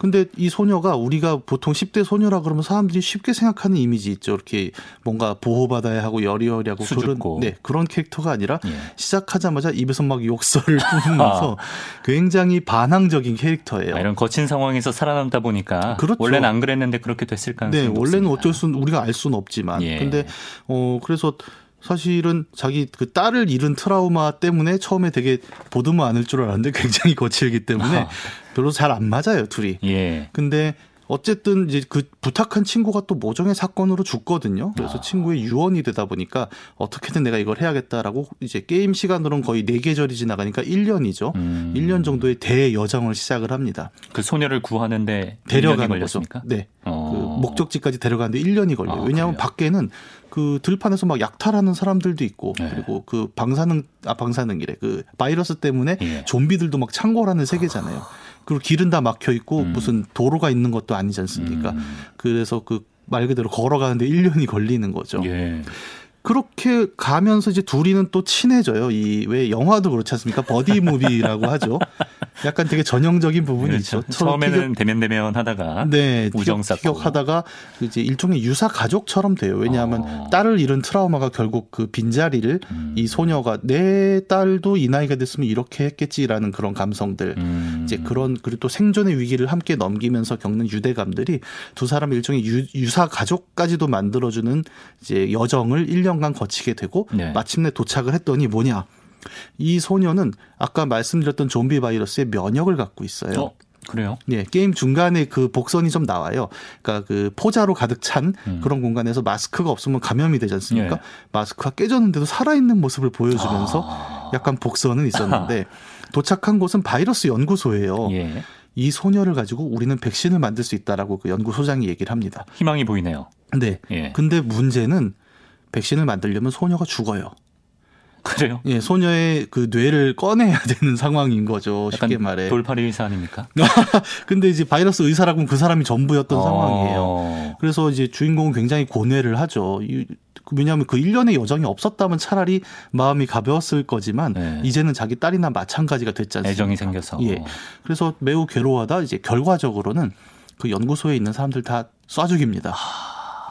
근데 이 소녀가 우리가 보통 10대 소녀라 그러면 사람들이 쉽게 생각하는 이미지 있죠. 이렇게 뭔가 보호받아야 하고 여리여리하고 그런 네 그런 캐릭터가 아니라 예. 시작하자마자 입에서 막 욕설을 뿜으면서 굉장히 반항적인 캐릭터예요. 아, 이런 거친 상황에서 살아남다 보니까 그렇죠. 원래는 안 그랬는데 그렇게 됐을 가능성이 네, 원래는 어쩔 수 우리가 알 수는 없지만 예. 근데 어 그래서 사실은 자기 그 딸을 잃은 트라우마 때문에 처음에 되게 보듬어 안을 줄 알았는데 굉장히 거칠기 때문에 아. 별로 잘 안 맞아요 둘이. 예. 근데 어쨌든 이제 그 부탁한 친구가 또 모종의 사건으로 죽거든요. 그래서 아. 친구의 유언이 되다 보니까 어떻게든 내가 이걸 해야겠다라고 이제 게임 시간으로는 거의 네 계절이 지나가니까 1년이죠. 음. 1년 정도의 대여정을 시작을 합니다. 그 소녀를 구하는데 데려가는 거죠. 네. 어. 그 목적지까지 데려가는데 1년이 걸려요. 아, 왜냐하면 그래요? 밖에는 그 들판에서 막 약탈하는 사람들도 있고 네. 그리고 그 방사능 아 방사능이래 그 바이러스 때문에 예. 좀비들도 막 창궐하는 세계잖아요. 그리고 길은 다 막혀 있고 음. 무슨 도로가 있는 것도 아니지 않습니까? 음. 그래서 그 말 그대로 걸어가는데 1년이 걸리는 거죠. 예. 그렇게 가면서 이제 둘이는 또 친해져요. 이 왜 영화도 그렇지 않습니까? 버디 무비라고 하죠. 약간 되게 전형적인 부분이 그렇죠. 있죠. 처음에는 데면데면 하다가 네, 우정 쌓고 하다가 이제 일종의 유사 가족처럼 돼요. 왜냐하면 어. 딸을 잃은 트라우마가 결국 그 빈자리를 음. 이 소녀가 내 딸도 이 나이가 됐으면 이렇게 했겠지라는 그런 감성들 음. 이제 그런 그리고 또 생존의 위기를 함께 넘기면서 겪는 유대감들이 두 사람의 일종의 유, 유사 가족까지도 만들어주는 이제 여정을 1년 간 거치게 되고 네. 마침내 도착을 했더니 뭐냐 이 소녀는 아까 말씀드렸던 좀비 바이러스의 면역을 갖고 있어요. 어? 그래요? 네, 게임 중간에 그 복선이 좀 나와요. 그러니까 그 포자로 가득 찬 음. 그런 공간에서 마스크가 없으면 감염이 되지 않습니까? 예. 마스크가 깨졌는데도 살아있는 모습을 보여주면서 아. 약간 복선은 있었는데 도착한 곳은 바이러스 연구소예요. 예. 이 소녀를 가지고 우리는 백신을 만들 수 있다라고 그 연구소장이 얘기를 합니다. 희망이 보이네요. 네. 예. 근데 문제는 백신을 만들려면 소녀가 죽어요. 그래요? 예, 소녀의 그 뇌를 꺼내야 되는 상황인 거죠. 쉽게 말해. 돌팔이 의사 아닙니까? 근데 이제 바이러스 의사라고는 그 사람이 전부였던 어... 상황이에요. 그래서 이제 주인공은 굉장히 고뇌를 하죠. 왜냐하면 그 1년의 여정이 없었다면 차라리 마음이 가벼웠을 거지만 네. 이제는 자기 딸이나 마찬가지가 됐지 않습니까? 애정이 생겨서. 예. 그래서 매우 괴로워하다 이제 결과적으로는 그 연구소에 있는 사람들 다 쏴 죽입니다.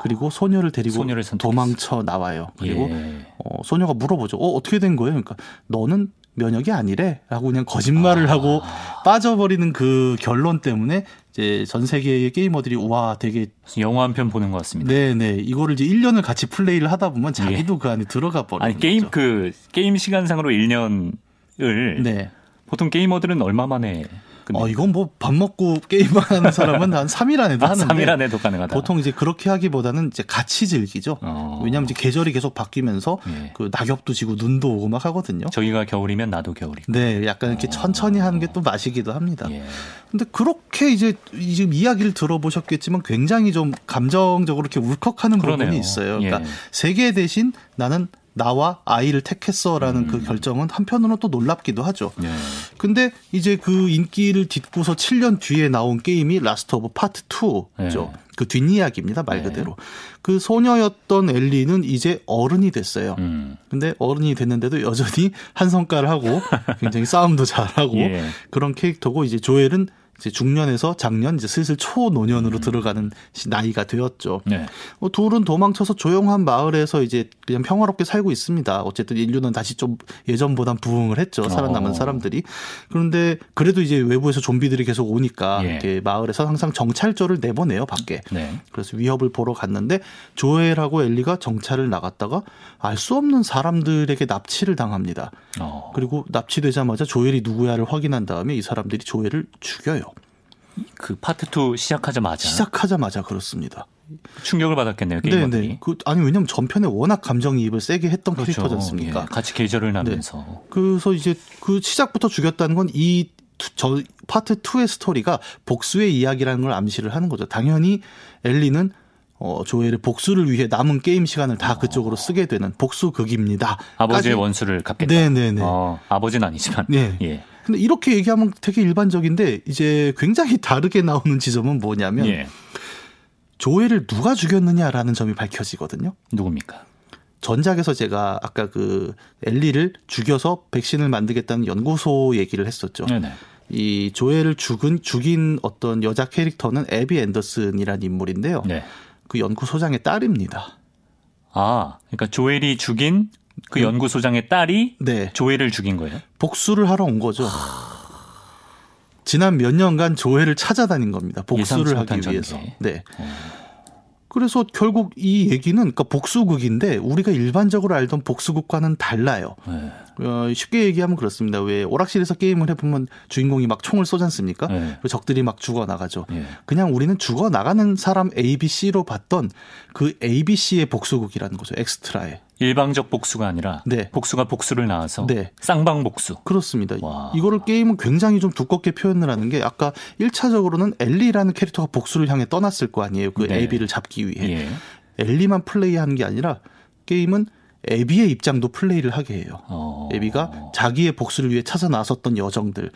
그리고 소녀를 데리고 소녀를. 도망쳐 나와요. 그리고 예. 어, 소녀가 물어보죠. 어, 어떻게 된 거예요? 그러니까 너는 면역이 아니래. 라고 그냥 거짓말을 아. 하고 빠져버리는 그 결론 때문에 이제 전 세계의 게이머들이 와 되게 영화 한 편 보는 것 같습니다. 네네 이거를 이제 1년을 같이 플레이를 하다 보면 자기도 그 안에 들어가 버리는 아니 게임 거죠. 그 게임 시간상으로 1년을 네. 보통 게이머들은 얼마 만에? 어 이건 뭐 밥 먹고 게임하는 사람은 한 3일 안에도 아, 하는데 3일 안에도 가능하다. 보통 이제 그렇게 하기보다는 이제 같이 즐기죠. 어. 왜냐하면 이제 계절이 계속 바뀌면서 예. 그 낙엽도 지고 눈도 오고 막 하거든요. 저기가 겨울이면 나도 겨울이고. 네, 약간 이렇게 천천히 하는 게 또 맛이기도 합니다. 예. 근데 그렇게 이제 지금 이야기를 들어보셨겠지만 굉장히 좀 감정적으로 이렇게 울컥하는 그러네요. 부분이 있어요. 그러니까 예. 세계 대신 나는 나와 아이를 택했어라는 음. 그 결정은 한편으로는 또 놀랍기도 하죠. 예. 근데 이제 그 인기를 딛고서 7년 뒤에 나온 게임이 Last of Part 2죠. 네. 그 뒷이야기입니다, 말 네. 그대로. 그 소녀였던 엘리는 이제 어른이 됐어요. 음. 근데 어른이 됐는데도 여전히 한 성깔 하고 굉장히 싸움도 잘하고 예. 그런 캐릭터고 이제 조엘은 이제 중년에서 장년 이제 슬슬 초노년으로 음. 들어가는 시- 나이가 되었죠. 네. 어, 둘은 도망쳐서 조용한 마을에서 이제 그냥 평화롭게 살고 있습니다. 어쨌든 인류는 다시 좀 예전보단 부흥을 했죠. 살아남은 어. 사람들이. 그런데 그래도 이제 외부에서 좀비들이 계속 오니까 예. 마을에서 항상 정찰조를 내보내요 밖에. 네. 그래서 위협을 보러 갔는데 조엘하고 엘리가 정찰을 나갔다가 알 수 없는 사람들에게 납치를 당합니다. 어. 그리고 납치되자마자 조엘이 누구야를 확인한 다음에 이 사람들이 조엘을 죽여요. 그 파트 2 시작하자마자 시작하자마자 그렇습니다. 충격을 받았겠네요. 네, 게이머들이. 네. 그 아니 왜냐면 전편에 워낙 감정이입을 세게 했던 그렇죠. 캐릭터지 않습니까? 예. 같이 계절을 나면서. 그래서 이제 그 시작부터 죽였다는 건 이제 파트 2의 스토리가 복수의 이야기라는 걸 암시를 하는 거죠. 당연히 엘리는 어, 조엘의 복수를 위해 남은 게임 시간을 다 그쪽으로 쓰게 되는 복수극입니다. 아버지의 원수를 갚겠다. 네네네. 어, 아버지는 아니지만. 네. 예. 근데 이렇게 얘기하면 되게 일반적인데 이제 굉장히 다르게 나오는 지점은 뭐냐면 예. 조엘을 누가 죽였느냐라는 점이 밝혀지거든요. 누굽니까? 전작에서 제가 아까 그 엘리를 죽여서 백신을 만들겠다는 연구소 얘기를 했었죠. 네네. 이 조엘을 죽은 죽인 어떤 여자 캐릭터는 에비 앤더슨이라는 인물인데요. 네. 그 연구소장의 딸입니다. 아, 그러니까 조엘이 죽인 그 연구소장의 딸이 네. 조엘을 죽인 거예요? 복수를 하러 온 거죠. 지난 몇 년간 조엘을 찾아다닌 겁니다. 복수를 하기 위해서. 전개. 네. 그래서 결국 이 얘기는 그러니까 복수극인데 우리가 일반적으로 알던 복수극과는 달라요. 네. 어, 쉽게 얘기하면 그렇습니다. 왜 오락실에서 게임을 해보면 주인공이 막 총을 쏘지 않습니까? 네. 적들이 막 죽어 나가죠. 예. 그냥 우리는 죽어 나가는 사람 A, B, C로 봤던 그 A, B, C의 복수극이라는 거죠. 엑스트라의. 일방적 복수가 아니라 네. 복수가 복수를 낳아서 네. 쌍방 복수. 그렇습니다. 와. 이거를 게임은 굉장히 좀 두껍게 표현을 하는 게 아까 1차적으로는 엘리라는 캐릭터가 복수를 향해 떠났을 거 아니에요. 그 네. 에비를 잡기 위해. 예. 엘리만 플레이하는 게 아니라 게임은 에비의 입장도 플레이를 하게 해요. 어. 에비가 자기의 복수를 위해 찾아 나섰던 여정들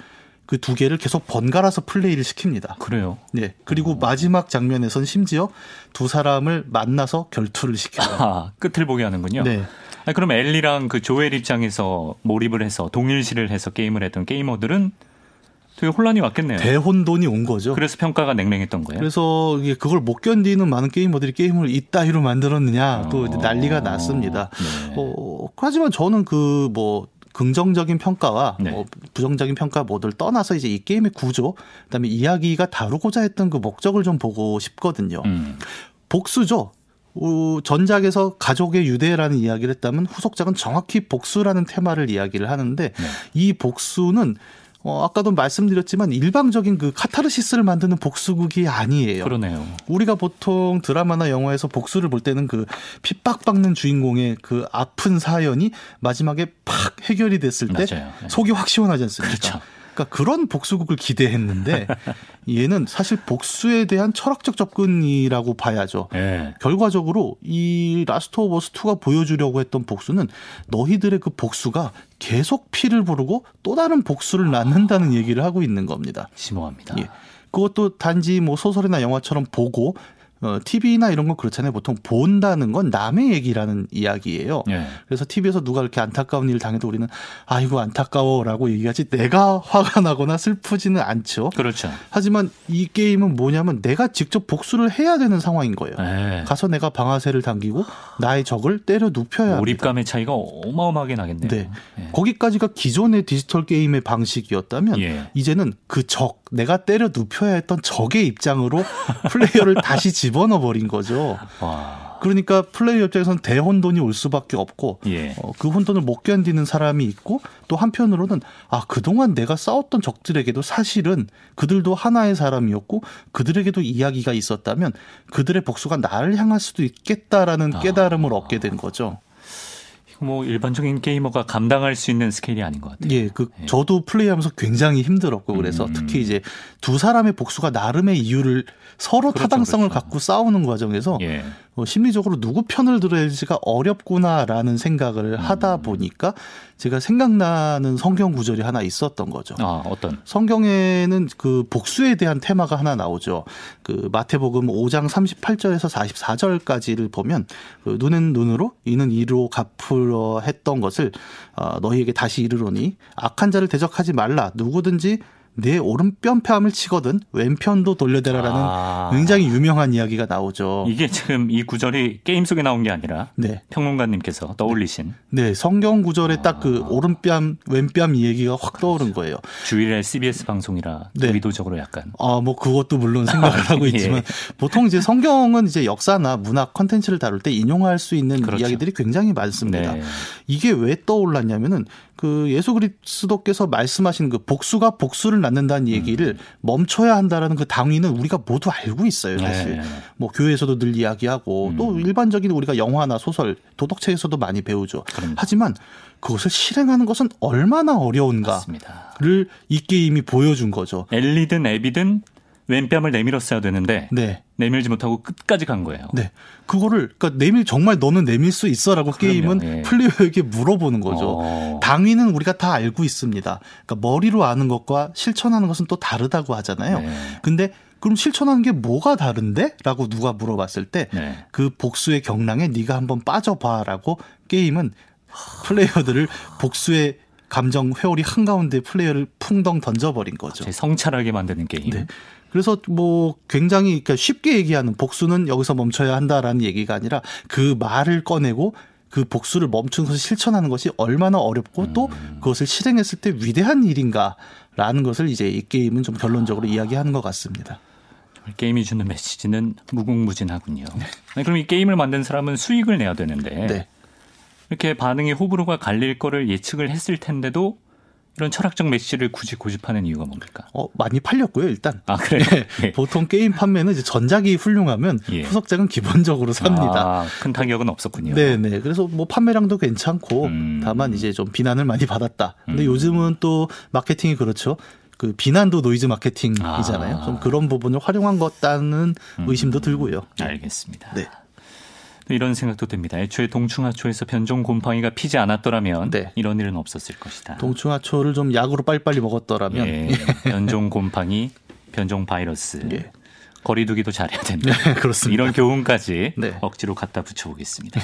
그 두 개를 계속 번갈아서 플레이를 시킵니다. 그래요. 네. 그리고 마지막 장면에선 심지어 두 사람을 만나서 결투를 시켜요. 아, 끝을 보게 하는군요. 네. 아니, 그럼 엘리랑 그 조엘 입장에서 몰입을 해서 동일시를 해서 게임을 했던 게이머들은 되게 혼란이 왔겠네요. 대혼돈이 온 거죠. 그래서 평가가 냉랭했던 거예요. 그래서 그걸 못 견디는 많은 게이머들이 게임을 이따위로 만들었느냐 또 어. 난리가 났습니다. 네. 어, 하지만 저는 그뭐 긍정적인 평가와 네. 뭐 부정적인 평가 모두를 떠나서 이제 이 게임의 구조, 그다음에 이야기가 다루고자 했던 그 목적을 좀 보고 싶거든요. 음. 복수죠. 어, 전작에서 가족의 유대라는 이야기를 했다면 후속작은 정확히 복수라는 테마를 이야기를 하는데 네. 이 복수는 어, 아까도 말씀드렸지만 일방적인 그 카타르시스를 만드는 복수극이 아니에요. 그러네요. 우리가 보통 드라마나 영화에서 복수를 볼 때는 그 핍박받는 주인공의 그 아픈 사연이 마지막에 팍 해결이 됐을 때 맞아요. 네. 속이 확 시원하지 않습니까? 그렇죠. 그러니까 그런 복수극을 기대했는데 얘는 사실 복수에 대한 철학적 접근이라고 봐야죠. 예. 결과적으로 이 Last of Us 2가 보여주려고 했던 복수는 너희들의 그 복수가 계속 피를 부르고 또 다른 복수를 낳는다는 얘기를 하고 있는 겁니다. 심오합니다. 예. 그것도 단지 뭐 소설이나 영화처럼 보고 어, TV나 이런 건 그렇잖아요. 보통 본다는 건 남의 얘기라는 이야기예요. 예. 그래서 TV에서 누가 이렇게 안타까운 일을 당해도 우리는 아이고 안타까워라고 얘기하지 내가 화가 나거나 슬프지는 않죠. 그렇죠. 하지만 이 게임은 뭐냐면 내가 직접 복수를 해야 되는 상황인 거예요. 예. 가서 내가 방아쇠를 당기고 나의 적을 때려 눕혀야 몰입감의 합니다. 차이가 어마어마하게 나겠네요. 네. 예. 거기까지가 기존의 디지털 게임의 방식이었다면 예. 이제는 그 적, 내가 때려 눕혀야 했던 적의 입장으로 플레이어를 다시 집어넣어 버린 거죠. 와. 그러니까 플레이어 입장에서는 대혼돈이 올 수밖에 없고 예. 어, 그 혼돈을 못 견디는 사람이 있고 또 한편으로는 아 그동안 내가 싸웠던 적들에게도 사실은 그들도 하나의 사람이었고 그들에게도 이야기가 있었다면 그들의 복수가 나를 향할 수도 있겠다라는 아. 깨달음을 얻게 된 거죠. 뭐 일반적인 게이머가 감당할 수 있는 스케일이 아닌 것 같아요. 예, 그 예. 저도 플레이하면서 굉장히 힘들었고 그래서 음. 특히 이제 두 사람의 복수가 나름의 이유를 서로 그렇죠, 타당성을 그렇죠. 갖고 싸우는 과정에서 예. 어, 심리적으로 누구 편을 들어야 할지가 어렵구나라는 생각을 음. 하다 보니까 제가 생각나는 성경 구절이 하나 있었던 거죠. 아, 어떤? 성경에는 그 복수에 대한 테마가 하나 나오죠. 그 마태복음 5장 38절에서 44절까지를 보면 그 눈은 눈으로 이는 이로 갚 으려 했던 것을 어, 너희에게 다시 이르노니 악한 자를 대적하지 말라. 누구든지 내 오른편뺨을 치거든 왼편도 돌려대라라는 아. 굉장히 유명한 이야기가 나오죠. 이게 지금 이 구절이 게임 속에 나온 게 아니라 네. 평론가님께서 떠올리신. 네, 성경 구절에 아. 딱그 오른뺨 왼뺨 이 얘기가 확 떠오른 거예요. 주일에 CBS 방송이라 네. 의도적으로 약간. 아, 뭐 그것도 물론 생각을 하고 예. 있지만 보통 이제 성경은 이제 역사나 문학 컨텐츠를 다룰 때 인용할 수 있는 그렇죠. 이야기들이 굉장히 많습니다. 네. 이게 왜 떠올랐냐면은 그 예수 그리스도께서 말씀하신 그 복수가 복수를 낳는다는 얘기를 음. 멈춰야 한다라는 그 당위는 우리가 모두 알고 있어요. 사실 네. 뭐 교회에서도 늘 이야기하고 음. 또 일반적인 우리가 영화나 소설 도덕책에서도 많이 배우죠. 그럼. 하지만 그것을 실행하는 것은 얼마나 어려운가를 맞습니다. 이 게임이 보여준 거죠. 엘리든 애비든 왼뺨을 내밀었어야 되는데 네. 내밀지 못하고 끝까지 간 거예요. 네. 그거를 그러니까 내밀 정말 너는 내밀 수 있어라고 그럼요. 게임은 예. 플레이어에게 물어보는 거죠. 어. 당위는 우리가 다 알고 있습니다. 그러니까 머리로 아는 것과 실천하는 것은 또 다르다고 하잖아요. 네. 근데 그럼 실천하는 게 뭐가 다른데? 라고 누가 물어봤을 때그 네. 그 복수의 경랑에 네가 한번 빠져봐라고 게임은 플레이어들을 복수의 감정 회오리 한가운데 플레이어를 풍덩 던져버린 거죠. 성찰하게 만드는 게임. 네. 그래서 뭐 굉장히 그러니까 쉽게 얘기하는 복수는 여기서 멈춰야 한다라는 얘기가 아니라 그 말을 꺼내고 그 복수를 멈추는 것을 실천하는 것이 얼마나 어렵고 음. 또 그것을 실행했을 때 위대한 일인가라는 것을 이제 이 게임은 좀 결론적으로 아. 이야기하는 것 같습니다. 게임이 주는 메시지는 무궁무진하군요. 네. 그럼 이 게임을 만든 사람은 수익을 내야 되는데 네. 이렇게 반응이 호불호가 갈릴 거를 예측을 했을 텐데도 이런 철학적 메시지를 굳이 고집하는 이유가 뭡니까? 어, 많이 팔렸고요, 일단. 아, 그래요? 네. 예. 보통 게임 판매는 이제 전작이 훌륭하면 예. 후속작은 기본적으로 삽니다. 아, 큰 타격은 없었군요. 네, 네. 그래서 뭐 판매량도 괜찮고 음. 다만 이제 좀 비난을 많이 받았다. 근데 음. 요즘은 또 마케팅이 그렇죠. 그 비난도 노이즈 마케팅이잖아요. 아. 좀 그런 부분을 활용한 것 같다는 음. 의심도 들고요. 알겠습니다. 네. 이런 생각도 듭니다. 애초에 동충하초에서 변종 곰팡이가 피지 않았더라면 네. 이런 일은 없었을 것이다. 동충하초를 좀 약으로 빨리빨리 먹었더라면 예, 변종 곰팡이, 변종 바이러스 예. 거리두기도 잘해야 된다. 네, 그렇습니다. 이런 교훈까지 네. 억지로 갖다 붙여보겠습니다.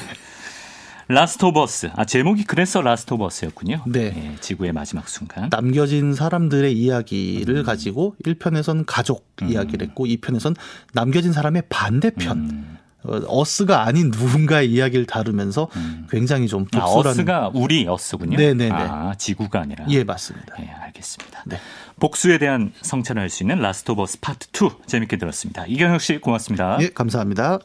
Last of Us. 아, 제목이 그래서 Last of Us였군요. 네. 예, 지구의 마지막 순간. 남겨진 사람들의 이야기를 음. 가지고 1편에선 가족 음. 이야기를 했고 2편에선 남겨진 사람의 반대편. 음. 어, Us가 아닌 누군가의 이야기를 다루면서 음. 굉장히 좀 아, 복수라는 아, Us가 우리 Us군요. 네네네. 아, 지구가 아니라. 예, 맞습니다. 예, 알겠습니다. 네. 복수에 대한 성찰을 할 수 있는 Last of Us Part 2 재밌게 들었습니다. 이경혁 씨 고맙습니다. 예, 감사합니다.